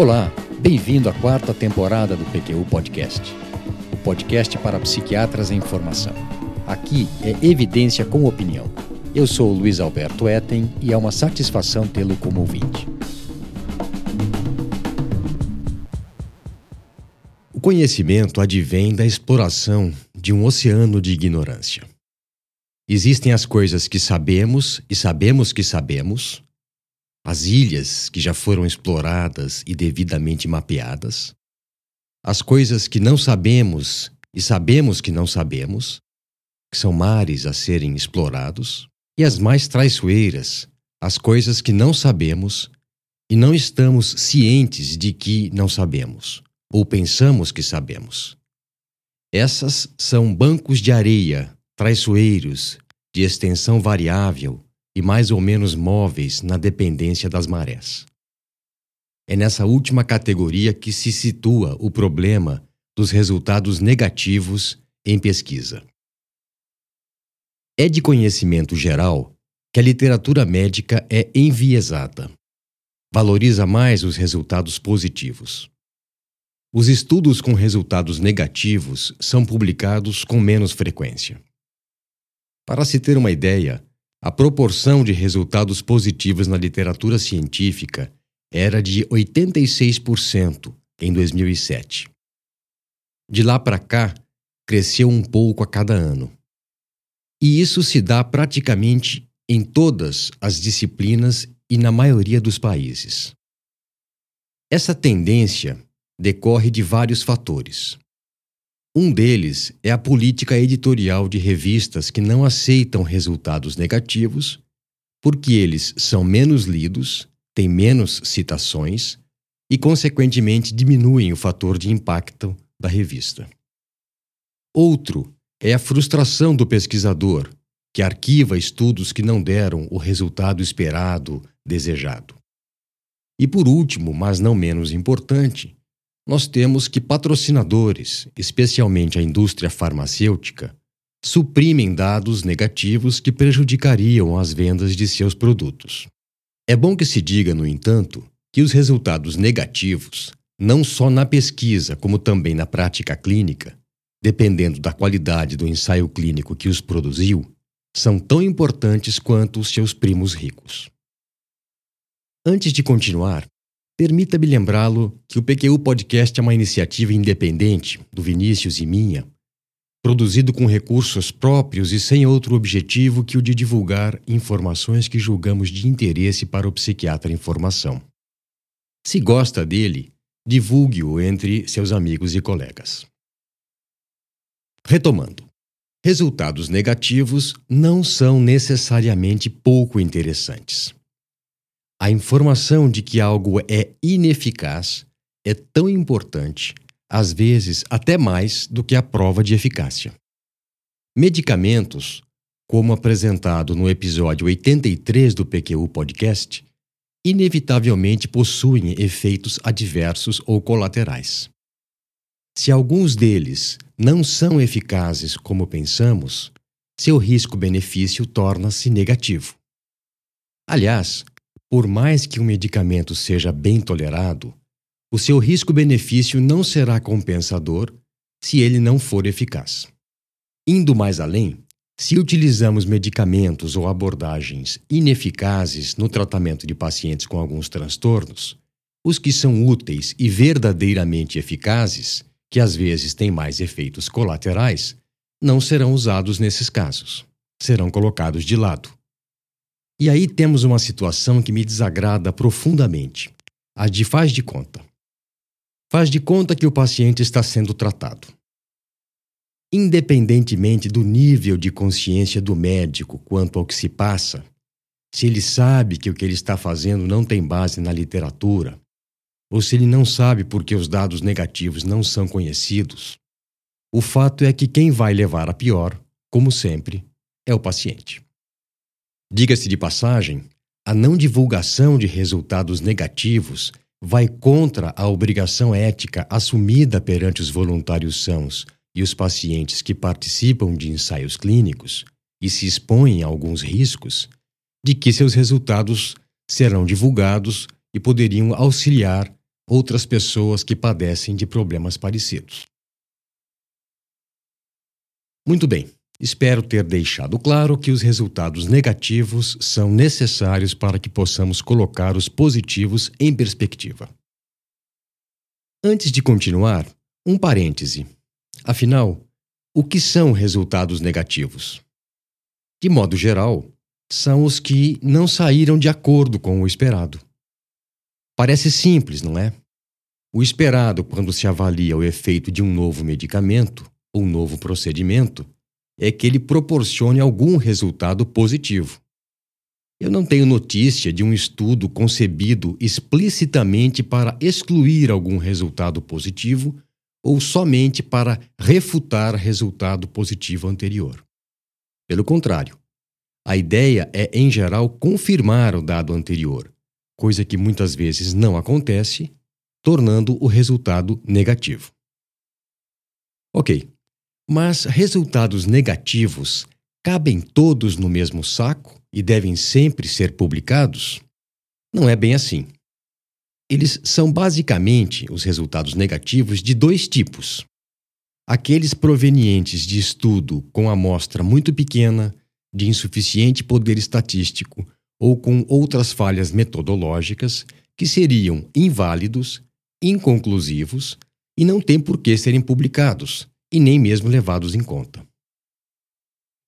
Olá, bem-vindo à quarta temporada do PQU Podcast, o podcast para psiquiatras em formação. Aqui é evidência com opinião. Eu sou o Luiz Alberto Etten e é uma satisfação tê-lo como ouvinte. O conhecimento advém da exploração de um oceano de ignorância. Existem as coisas que sabemos e sabemos que sabemos, as ilhas que já foram exploradas e devidamente mapeadas, as coisas que não sabemos e sabemos que não sabemos, que são mares a serem explorados, e as mais traiçoeiras, as coisas que não sabemos e não estamos cientes de que não sabemos, ou pensamos que sabemos. Essas são bancos de areia, traiçoeiros, de extensão variável, e mais ou menos móveis na dependência das marés. É nessa última categoria que se situa o problema dos resultados negativos em pesquisa. É de conhecimento geral que a literatura médica é enviesada. Valoriza mais os resultados positivos. Os estudos com resultados negativos são publicados com menos frequência. Para se ter uma ideia, a proporção de resultados positivos na literatura científica era de 86% em 2007. De lá para cá, cresceu um pouco a cada ano. E isso se dá praticamente em todas as disciplinas e na maioria dos países. Essa tendência decorre de vários fatores. Um deles é a política editorial de revistas que não aceitam resultados negativos, porque eles são menos lidos, têm menos citações e, consequentemente, diminuem o fator de impacto da revista. Outro é a frustração do pesquisador, que arquiva estudos que não deram o resultado esperado, desejado. E por último, mas não menos importante, nós temos que patrocinadores, especialmente a indústria farmacêutica, suprimem dados negativos que prejudicariam as vendas de seus produtos. É bom que se diga, no entanto, que os resultados negativos, não só na pesquisa, como também na prática clínica, dependendo da qualidade do ensaio clínico que os produziu, são tão importantes quanto os seus primos ricos. Antes de continuar, Permita-me lembrá-lo que o PQU Podcast é uma iniciativa independente do Vinícius e minha, produzido com recursos próprios e sem outro objetivo que o de divulgar informações que julgamos de interesse para o psiquiatra em formação. Se gosta dele, divulgue-o entre seus amigos e colegas. Retomando. Resultados negativos não são necessariamente pouco interessantes. A informação de que algo é ineficaz é tão importante, às vezes até mais do que a prova de eficácia. Medicamentos, como apresentado no episódio 83 do PQU Podcast, inevitavelmente possuem efeitos adversos ou colaterais. Se alguns deles não são eficazes como pensamos, seu risco-benefício torna-se negativo. Aliás, por mais que um medicamento seja bem tolerado, o seu risco-benefício não será compensador se ele não for eficaz. Indo mais além, se utilizamos medicamentos ou abordagens ineficazes no tratamento de pacientes com alguns transtornos, os que são úteis e verdadeiramente eficazes, que às vezes têm mais efeitos colaterais, não serão usados nesses casos. Serão colocados de lado. E aí temos uma situação que me desagrada profundamente: a de faz de conta. Faz de conta que o paciente está sendo tratado. Independentemente do nível de consciência do médico quanto ao que se passa, se ele sabe que o que ele está fazendo não tem base na literatura, ou se ele não sabe porque os dados negativos não são conhecidos, o fato é que quem vai levar a pior, como sempre, é o paciente. Diga-se de passagem, a não divulgação de resultados negativos vai contra a obrigação ética assumida perante os voluntários sãos e os pacientes que participam de ensaios clínicos e se expõem a alguns riscos, de que seus resultados serão divulgados e poderiam auxiliar outras pessoas que padecem de problemas parecidos. Muito bem, espero ter deixado claro que os resultados negativos são necessários para que possamos colocar os positivos em perspectiva. Antes de continuar, um parêntese. Afinal, o que são resultados negativos? De modo geral, são os que não saíram de acordo com o esperado. Parece simples, não é? O esperado quando se avalia o efeito de um novo medicamento ou novo procedimento é que ele proporcione algum resultado positivo. Eu não tenho notícia de um estudo concebido explicitamente para excluir algum resultado positivo ou somente para refutar resultado positivo anterior. Pelo contrário, a ideia é, em geral, confirmar o dado anterior, coisa que muitas vezes não acontece, tornando o resultado negativo. Ok, mas resultados negativos cabem todos no mesmo saco e devem sempre ser publicados? Não é bem assim. Eles são basicamente os resultados negativos de dois tipos. Aqueles provenientes de estudo com amostra muito pequena, de insuficiente poder estatístico ou com outras falhas metodológicas que seriam inválidos, inconclusivos e não têm por que serem publicados e nem mesmo levados em conta.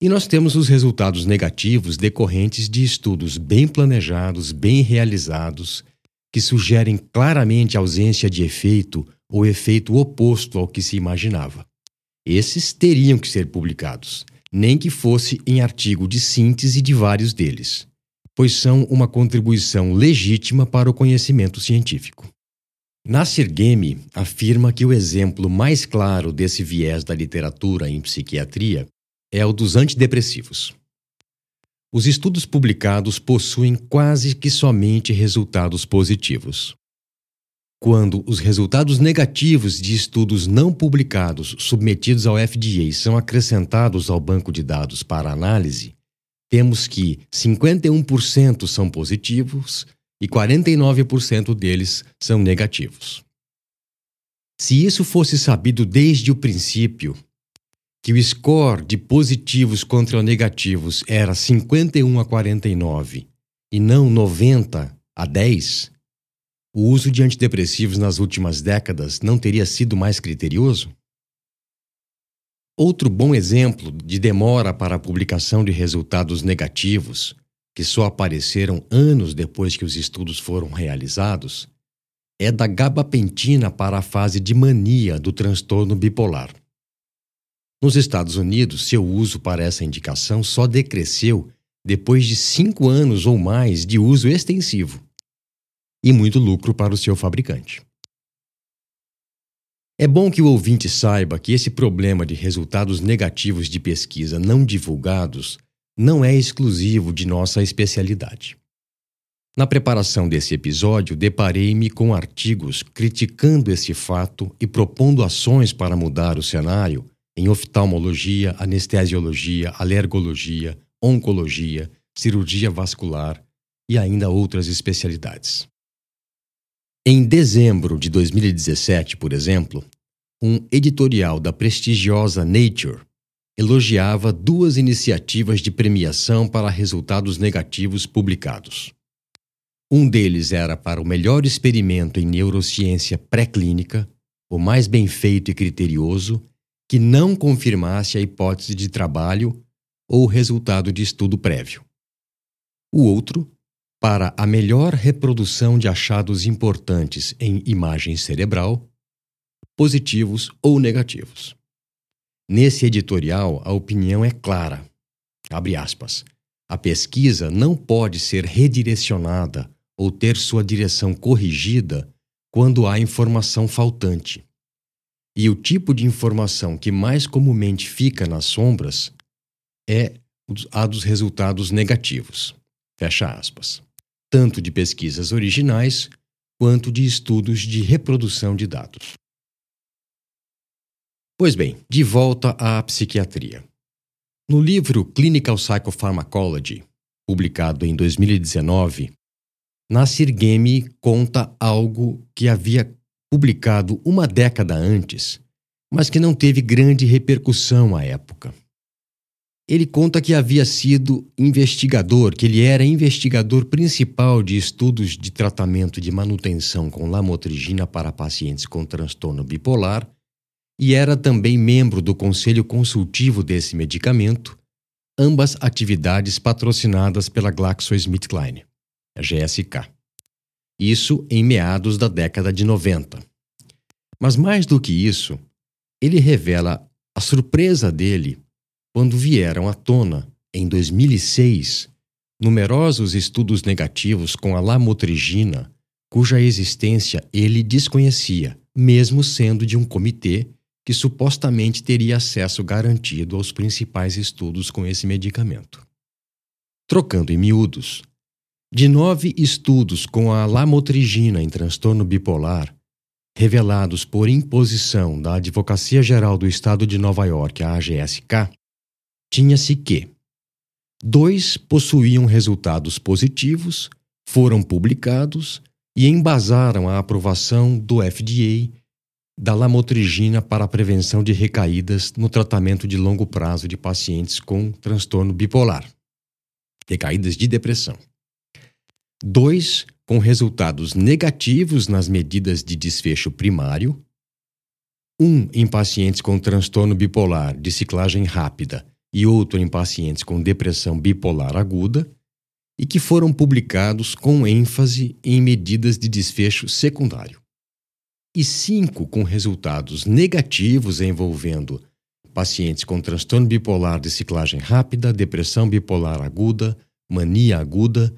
E nós temos os resultados negativos decorrentes de estudos bem planejados, bem realizados, que sugerem claramente ausência de efeito ou efeito oposto ao que se imaginava. Esses teriam que ser publicados, nem que fosse em artigo de síntese de vários deles, pois são uma contribuição legítima para o conhecimento científico. Nasser Gemi afirma que o exemplo mais claro desse viés da literatura em psiquiatria é o dos antidepressivos. Os estudos publicados possuem quase que somente resultados positivos. Quando os resultados negativos de estudos não publicados submetidos ao FDA são acrescentados ao banco de dados para análise, temos que 51% são positivos e 49% deles são negativos. Se isso fosse sabido desde o princípio, que o score de positivos contra negativos era 51 a 49 e não 90 a 10, o uso de antidepressivos nas últimas décadas não teria sido mais criterioso? Outro bom exemplo de demora para a publicação de resultados negativos que só apareceram anos depois que os estudos foram realizados, é da gabapentina para a fase de mania do transtorno bipolar. Nos Estados Unidos, seu uso para essa indicação só decresceu depois de cinco anos ou mais de uso extensivo e muito lucro para o seu fabricante. É bom que o ouvinte saiba que esse problema de resultados negativos de pesquisa não divulgados não é exclusivo de nossa especialidade. Na preparação desse episódio, deparei-me com artigos criticando esse fato e propondo ações para mudar o cenário em oftalmologia, anestesiologia, alergologia, oncologia, cirurgia vascular e ainda outras especialidades. Em dezembro de 2017, por exemplo, um editorial da prestigiosa Nature elogiava duas iniciativas de premiação para resultados negativos publicados. Um deles era para o melhor experimento em neurociência pré-clínica, o mais bem feito e criterioso, que não confirmasse a hipótese de trabalho ou resultado de estudo prévio. O outro, para a melhor reprodução de achados importantes em imagem cerebral, positivos ou negativos. Nesse editorial, a opinião é clara. Abre aspas. A pesquisa não pode ser redirecionada ou ter sua direção corrigida quando há informação faltante. E o tipo de informação que mais comumente fica nas sombras é a dos resultados negativos. Fecha aspas. Tanto de pesquisas originais quanto de estudos de reprodução de dados. Pois bem, de volta à psiquiatria. No livro Clinical Psychopharmacology, publicado em 2019, Nasir Game conta algo que havia publicado uma década antes, mas que não teve grande repercussão à época. Ele conta que havia sido investigador, que ele era investigador principal de estudos de tratamento de manutenção com lamotrigina para pacientes com transtorno bipolar e era também membro do conselho consultivo desse medicamento, ambas atividades patrocinadas pela GlaxoSmithKline, a GSK. Isso em meados da década de 90. Mas mais do que isso, ele revela a surpresa dele quando vieram à tona, em 2006, numerosos estudos negativos com a lamotrigina, cuja existência ele desconhecia, mesmo sendo de um comitê que supostamente teria acesso garantido aos principais estudos com esse medicamento. Trocando em miúdos, de nove estudos com a lamotrigina em transtorno bipolar, revelados por imposição da Advocacia Geral do Estado de Nova York, a AGSK, tinha-se que dois possuíam resultados positivos, foram publicados e embasaram a aprovação do FDA da lamotrigina para a prevenção de recaídas no tratamento de longo prazo de pacientes com transtorno bipolar, recaídas de depressão. Dois com resultados negativos nas medidas de desfecho primário, um em pacientes com transtorno bipolar de ciclagem rápida e outro em pacientes com depressão bipolar aguda, e que foram publicados com ênfase em medidas de desfecho secundário. E cinco com resultados negativos envolvendo pacientes com transtorno bipolar de ciclagem rápida, depressão bipolar aguda, mania aguda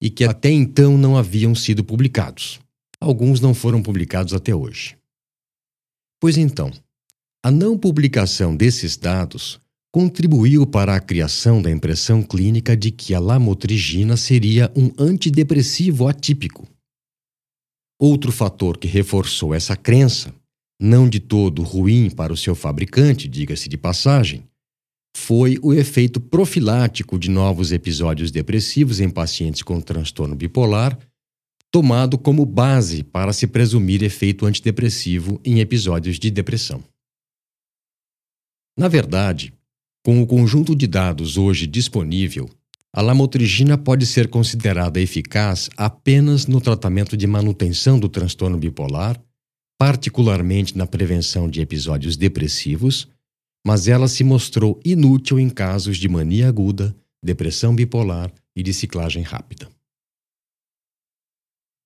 e que até então não haviam sido publicados. Alguns não foram publicados até hoje. Pois então, a não publicação desses dados contribuiu para a criação da impressão clínica de que a lamotrigina seria um antidepressivo atípico. Outro fator que reforçou essa crença, não de todo ruim para o seu fabricante, diga-se de passagem, foi o efeito profilático de novos episódios depressivos em pacientes com transtorno bipolar, tomado como base para se presumir efeito antidepressivo em episódios de depressão. Na verdade, com o conjunto de dados hoje disponível, a lamotrigina pode ser considerada eficaz apenas no tratamento de manutenção do transtorno bipolar, particularmente na prevenção de episódios depressivos, mas ela se mostrou inútil em casos de mania aguda, depressão bipolar e de ciclagem rápida.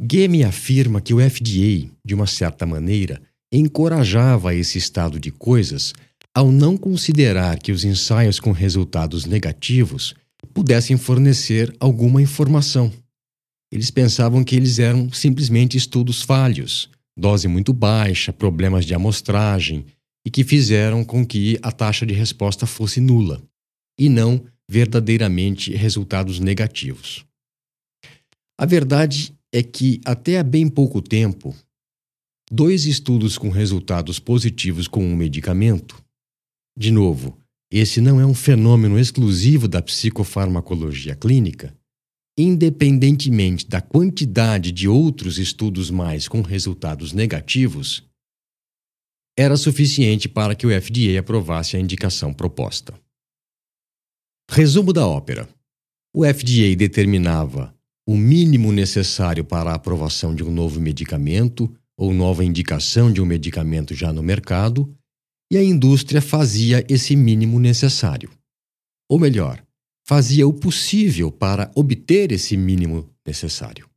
Game afirma que o FDA, de uma certa maneira, encorajava esse estado de coisas ao não considerar que os ensaios com resultados negativos pudessem fornecer alguma informação. Eles pensavam que eles eram simplesmente estudos falhos, dose muito baixa, problemas de amostragem e que fizeram com que a taxa de resposta fosse nula, e não verdadeiramente resultados negativos. A verdade é que, até há bem pouco tempo, dois estudos com resultados positivos com um medicamento de novo, esse não é um fenômeno exclusivo da psicofarmacologia clínica. Independentemente da quantidade de outros estudos mais com resultados negativos, era suficiente para que o FDA aprovasse a indicação proposta. Resumo da ópera: o FDA determinava o mínimo necessário para a aprovação de um novo medicamento ou nova indicação de um medicamento já no mercado e a indústria fazia esse mínimo necessário. Ou melhor, fazia o possível para obter esse mínimo necessário.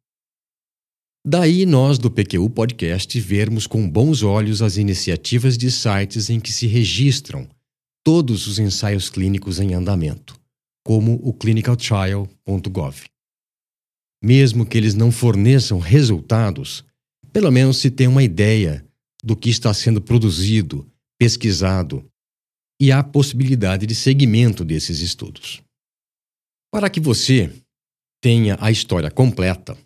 Daí nós do PQU Podcast vermos com bons olhos as iniciativas de sites em que se registram todos os ensaios clínicos em andamento, como o clinicaltrial.gov. Mesmo que eles não forneçam resultados, pelo menos se tem uma ideia do que está sendo produzido pesquisado e há possibilidade de seguimento desses estudos. Para que você tenha a história completa,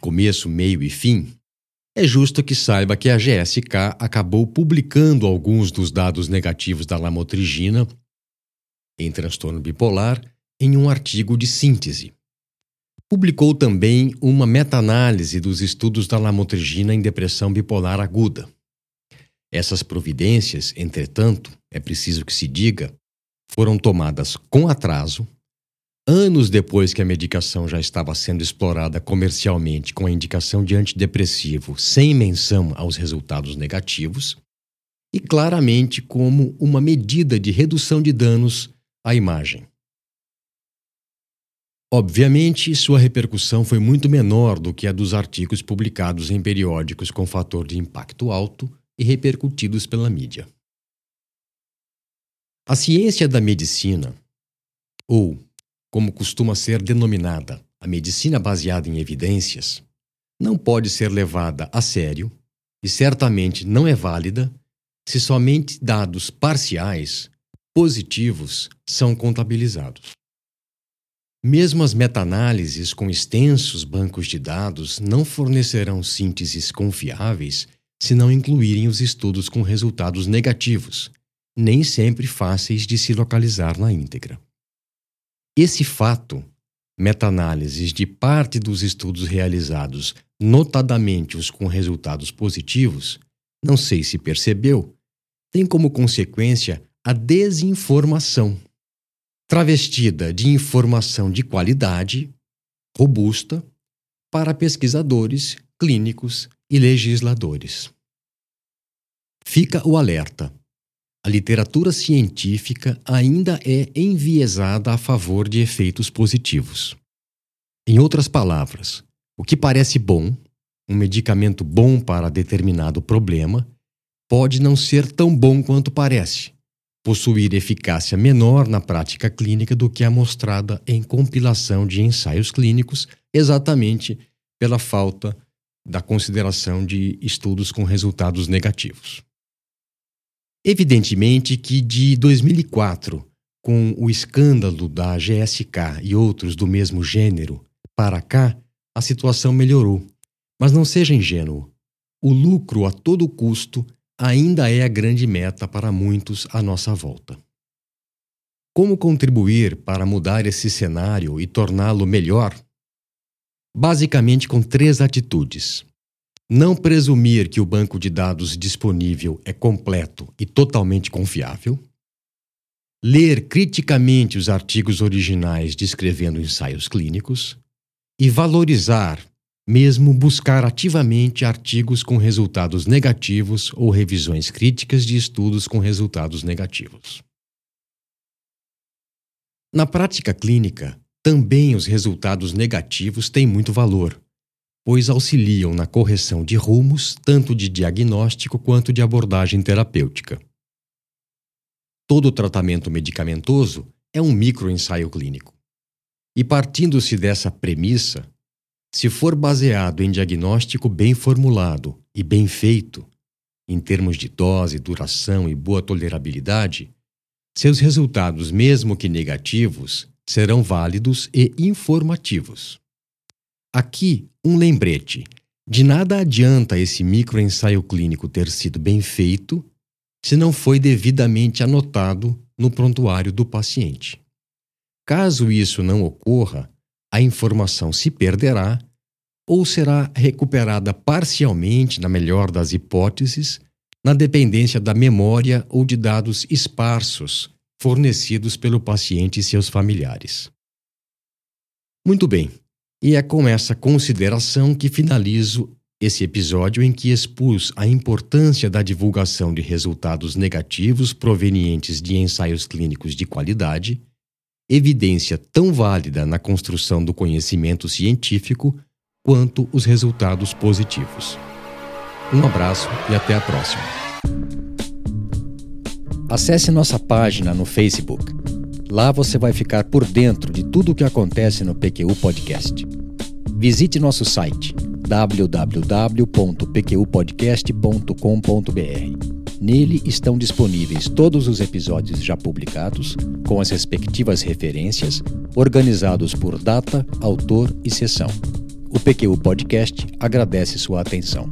começo, meio e fim, é justo que saiba que a GSK acabou publicando alguns dos dados negativos da lamotrigina em transtorno bipolar em um artigo de síntese. Publicou também uma meta-análise dos estudos da lamotrigina em depressão bipolar aguda. Essas providências, entretanto, é preciso que se diga, foram tomadas com atraso, anos depois que a medicação já estava sendo explorada comercialmente com a indicação de antidepressivo sem menção aos resultados negativos, e claramente como uma medida de redução de danos à imagem. Obviamente, sua repercussão foi muito menor do que a dos artigos publicados em periódicos com fator de impacto alto e repercutidos pela mídia. A ciência da medicina, ou, como costuma ser denominada, a medicina baseada em evidências, não pode ser levada a sério e certamente não é válida se somente dados parciais, positivos, são contabilizados. Mesmo as meta-análises com extensos bancos de dados não fornecerão sínteses confiáveis se não incluírem os estudos com resultados negativos, nem sempre fáceis de se localizar na íntegra. Esse fato, meta-análises de parte dos estudos realizados, notadamente os com resultados positivos, não sei se percebeu, tem como consequência a desinformação, travestida de informação de qualidade, robusta, para pesquisadores, clínicos e legisladores. Fica o alerta a literatura científica ainda é enviesada a favor de efeitos positivos. Em outras palavras, o que parece bom, um medicamento bom para determinado problema, pode não ser tão bom quanto parece, possuir eficácia menor na prática clínica do que a mostrada em compilação de ensaios clínicos, exatamente pela falta da consideração de estudos com resultados negativos. Evidentemente que de 2004, com o escândalo da GSK e outros do mesmo gênero, para cá, a situação melhorou. Mas não seja ingênuo. O lucro a todo custo ainda é a grande meta para muitos à nossa volta. Como contribuir para mudar esse cenário e torná-lo melhor? Basicamente com três atitudes. Não presumir que o banco de dados disponível é completo e totalmente confiável. Ler criticamente os artigos originais descrevendo ensaios clínicos. E valorizar, mesmo buscar ativamente artigos com resultados negativos ou revisões críticas de estudos com resultados negativos. Na prática clínica, também os resultados negativos têm muito valor pois auxiliam na correção de rumos tanto de diagnóstico quanto de abordagem terapêutica. Todo tratamento medicamentoso é um microensaio clínico. E partindo-se dessa premissa, se for baseado em diagnóstico bem formulado e bem feito, em termos de dose, duração e boa tolerabilidade, seus resultados, mesmo que negativos, serão válidos e informativos. Aqui, um lembrete. De nada adianta esse microensaio clínico ter sido bem feito se não foi devidamente anotado no prontuário do paciente. Caso isso não ocorra, a informação se perderá ou será recuperada parcialmente, na melhor das hipóteses, na dependência da memória ou de dados esparsos fornecidos pelo paciente e seus familiares. Muito bem. E é com essa consideração que finalizo esse episódio em que expus a importância da divulgação de resultados negativos provenientes de ensaios clínicos de qualidade, evidência tão válida na construção do conhecimento científico quanto os resultados positivos. Um abraço e até a próxima. Acesse nossa página no Facebook Lá você vai ficar por dentro de tudo o que acontece no PQU Podcast. Visite nosso site www.pqpodcast.com.br. Nele estão disponíveis todos os episódios já publicados, com as respectivas referências, organizados por data, autor e sessão. O PQU Podcast agradece sua atenção.